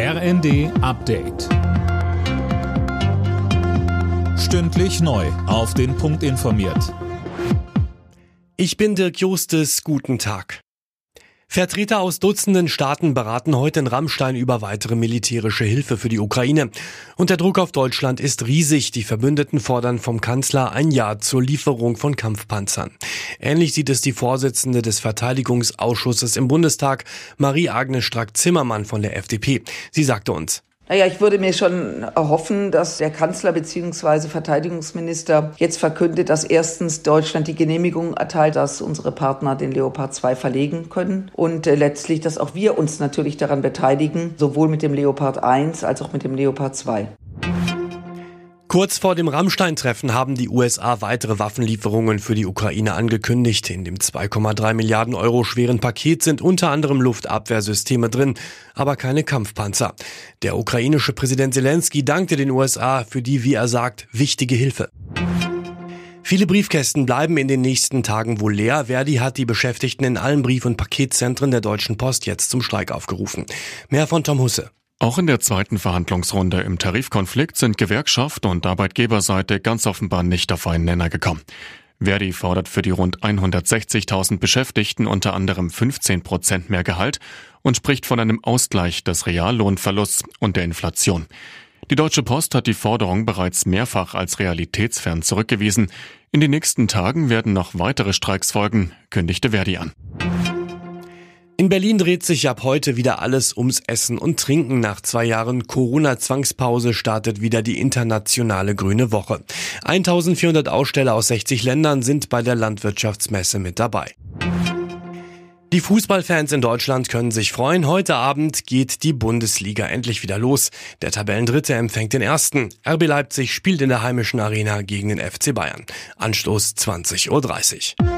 RND Update. Stündlich neu. Auf den Punkt informiert. Ich bin Dirk Justes. Guten Tag. Vertreter aus Dutzenden Staaten beraten heute in Rammstein über weitere militärische Hilfe für die Ukraine. Und der Druck auf Deutschland ist riesig. Die Verbündeten fordern vom Kanzler ein Ja zur Lieferung von Kampfpanzern. Ähnlich sieht es die Vorsitzende des Verteidigungsausschusses im Bundestag, Marie-Agnes Strack-Zimmermann von der FDP. Sie sagte uns, naja, ich würde mir schon erhoffen, dass der Kanzler bzw. Verteidigungsminister jetzt verkündet, dass erstens Deutschland die Genehmigung erteilt, dass unsere Partner den Leopard 2 verlegen können und äh, letztlich, dass auch wir uns natürlich daran beteiligen, sowohl mit dem Leopard 1 als auch mit dem Leopard 2. Kurz vor dem Rammstein-Treffen haben die USA weitere Waffenlieferungen für die Ukraine angekündigt. In dem 2,3 Milliarden Euro schweren Paket sind unter anderem Luftabwehrsysteme drin, aber keine Kampfpanzer. Der ukrainische Präsident Zelensky dankte den USA für die, wie er sagt, wichtige Hilfe. Viele Briefkästen bleiben in den nächsten Tagen wohl leer. Verdi hat die Beschäftigten in allen Brief- und Paketzentren der Deutschen Post jetzt zum Streik aufgerufen. Mehr von Tom Husse. Auch in der zweiten Verhandlungsrunde im Tarifkonflikt sind Gewerkschaft und Arbeitgeberseite ganz offenbar nicht auf einen Nenner gekommen. Verdi fordert für die rund 160.000 Beschäftigten unter anderem 15 Prozent mehr Gehalt und spricht von einem Ausgleich des Reallohnverlusts und der Inflation. Die Deutsche Post hat die Forderung bereits mehrfach als realitätsfern zurückgewiesen. In den nächsten Tagen werden noch weitere Streiks folgen, kündigte Verdi an. In Berlin dreht sich ab heute wieder alles ums Essen und Trinken. Nach zwei Jahren Corona-Zwangspause startet wieder die internationale Grüne Woche. 1400 Aussteller aus 60 Ländern sind bei der Landwirtschaftsmesse mit dabei. Die Fußballfans in Deutschland können sich freuen. Heute Abend geht die Bundesliga endlich wieder los. Der Tabellendritte empfängt den ersten. RB Leipzig spielt in der heimischen Arena gegen den FC Bayern. Anstoß 20.30 Uhr.